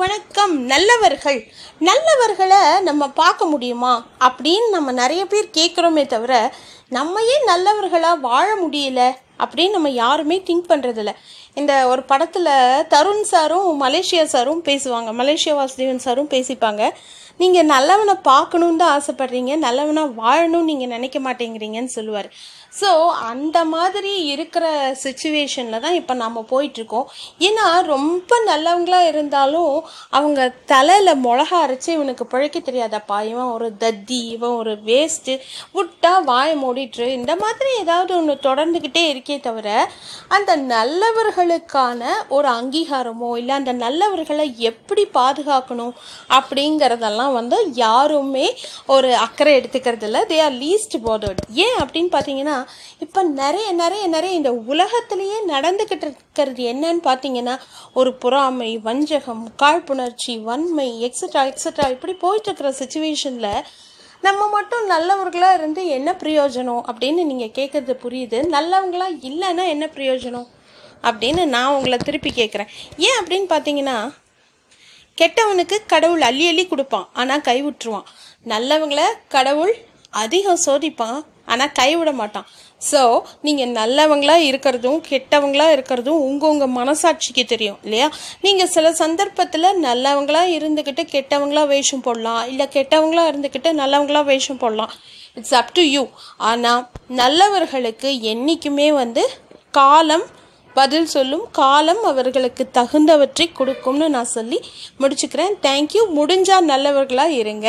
வணக்கம். நல்லவர்கள். நல்லவர்களை நம்ம பார்க்க முடியுமா? அப்படின்னு நம்ம நிறைய பேர் கேட்குறோமே தவிர நம்ம ஏன் நல்லவர்களாக வாழ முடியல. அப்படின்னு நம்ம யாருமே திங்க் பண்ணுறதில்ல இந்த ஒரு படத்தில் தருண் சாரும் மலேசியா சாரும் பேசுவாங்க. மலேசியா வாசுதேவன் சாரும் பேசிப்பாங்க. நீங்கள் நல்லவனை பார்க்கணுன்னு தான் ஆசைப்பட்றீங்க. நல்லவனாக வாழணும்னு நீங்கள் நினைக்க மாட்டேங்கிறீங்கன்னு சொல்லுவார். ஸோ அந்த மாதிரி இருக்கிற சுச்சுவேஷனில் தான் இப்போ நாம் போயிட்டுருக்கோம். ஏன்னா ரொம்ப நல்லவங்களாக இருந்தாலும் அவங்க தலையில் மிளகா அரைச்சி இவனுக்கு பிழைக்க தெரியாதப்பா. இவன் ஒரு தத்தி இவன் ஒரு வேஸ்ட்டு விட்டா வாயை மூடிட்டு இந்த மாதிரி ஏதாவது ஒன்று தொடர்ந்துக்கிட்டே இருக்கே தவிர அந்த நல்லவர்களுக்கான ஒரு அங்கீகாரமோ இல்லை அந்த நல்லவர்களை எப்படி பாதுகாக்கணும் அப்படிங்கிறதெல்லாம் வந்து யாருமே ஒரு அக்கறை எடுத்துக்கிறது இல்லை. தே ஆர் லீஸ்ட் போதர்ட் ஏன் அப்படின்னு பார்த்தீங்கன்னா இப்போ நிறைய நிறைய நிறைய இந்த உலகத்திலேயே நடந்துக்கிட்டு இருக்கிறது என்னன்னு பார்த்தீங்கன்னா ஒரு பொறாமை வஞ்சகம் காழ்ப்புணர்ச்சி வன்மை எக்ஸட்ரா எக்ஸட்ரா இப்படி போயிட்டு இருக்கிற சுச்சுவேஷனில் நம்ம மட்டும் நல்லவர்களாக இருந்து என்ன பிரயோஜனம் அப்படின்னு நீங்கள் கேட்குறது புரியுது. நல்லவங்களா இல்லைன்னா என்ன பிரயோஜனம் அப்படின்னு நான் உங்களை திருப்பி கேட்குறேன் ஏன் அப்படின்னு பார்த்தீங்கன்னா கெட்டவனுக்கு கடவுள் அள்ளி அள்ளி கொடுப்பான். ஆனால் கைவிட்டுருவான். நல்லவங்களை கடவுள் அதிகம் சோதிப்பான் ஆனால் கைவிட மாட்டான். ஸோ நீங்கள் நல்லவங்களாக இருக்கிறதும் கெட்டவங்களாக இருக்கிறதும் உங்கள் உங்கள் மனசாட்சிக்கு தெரியும் இல்லையா? நீங்கள் சில சந்தர்ப்பத்தில் நல்லவங்களாக இருந்துக்கிட்டு கெட்டவங்களா வேஷம் போடலாம் இல்லை கெட்டவங்களாக இருந்துக்கிட்டு நல்லவங்களா வேஷம் போடலாம். இட்ஸ் அப் டு யூ ஆனால் நல்லவர்களுக்கு என்றைக்குமே வந்து காலம் பதில் சொல்லும் காலம் அவர்களுக்கு தகுந்தவற்றை கொடுக்கும்னு நான் சொல்லி முடிச்சுக்கிறேன். தேங்க்யூ முடிஞ்சால் நல்லவர்களாக இருங்க.